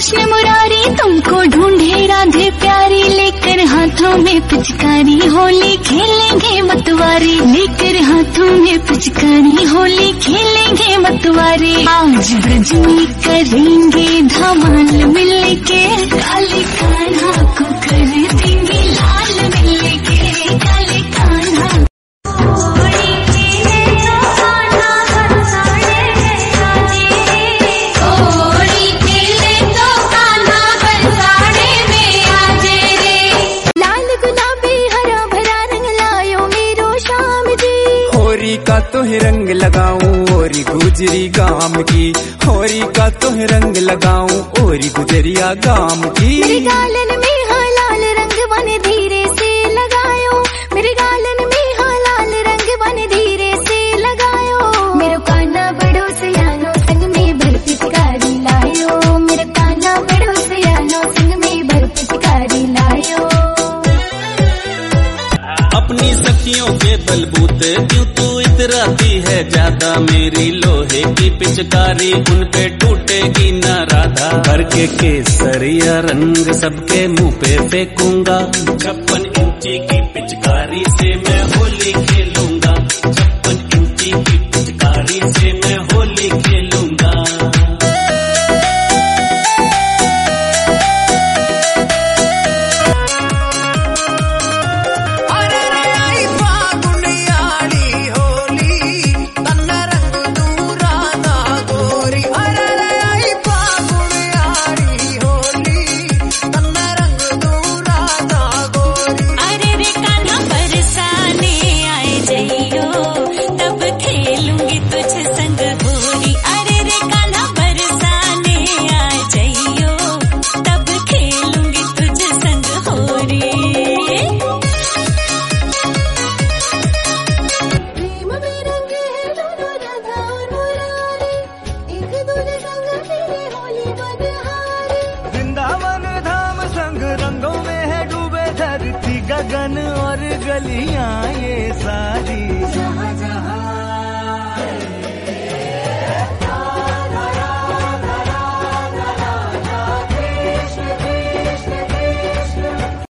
कृष्ण मुरारी, तुमको ढूंढे राधे प्यारी, लेकर हाथों में पिचकारी, होली खेलेंगे मतवारी, लेकर हाथों में पिचकारी, होली खेलेंगे मतवारी। आज ब्रज में करेंगे धमाल मिल के काले कान्हा को कर तोह रंग लगाऊँ और गुजरी गाम की। होरी का तोह रंग लगाऊँ और गुजरिया गाम की। अपनी सखियों के बलबूते। क्यों तू इतराती है ज़्यादा? मेरी लोहे की पिचकारी उन पे टूटेगी न राधा। भर के केसरिया रंग सबके मुँह पे फेंकूँगा। छप्पन इंची की पिचकारी से मैं होली खेलूँगा। गगन और गलियाँ ये जहाँ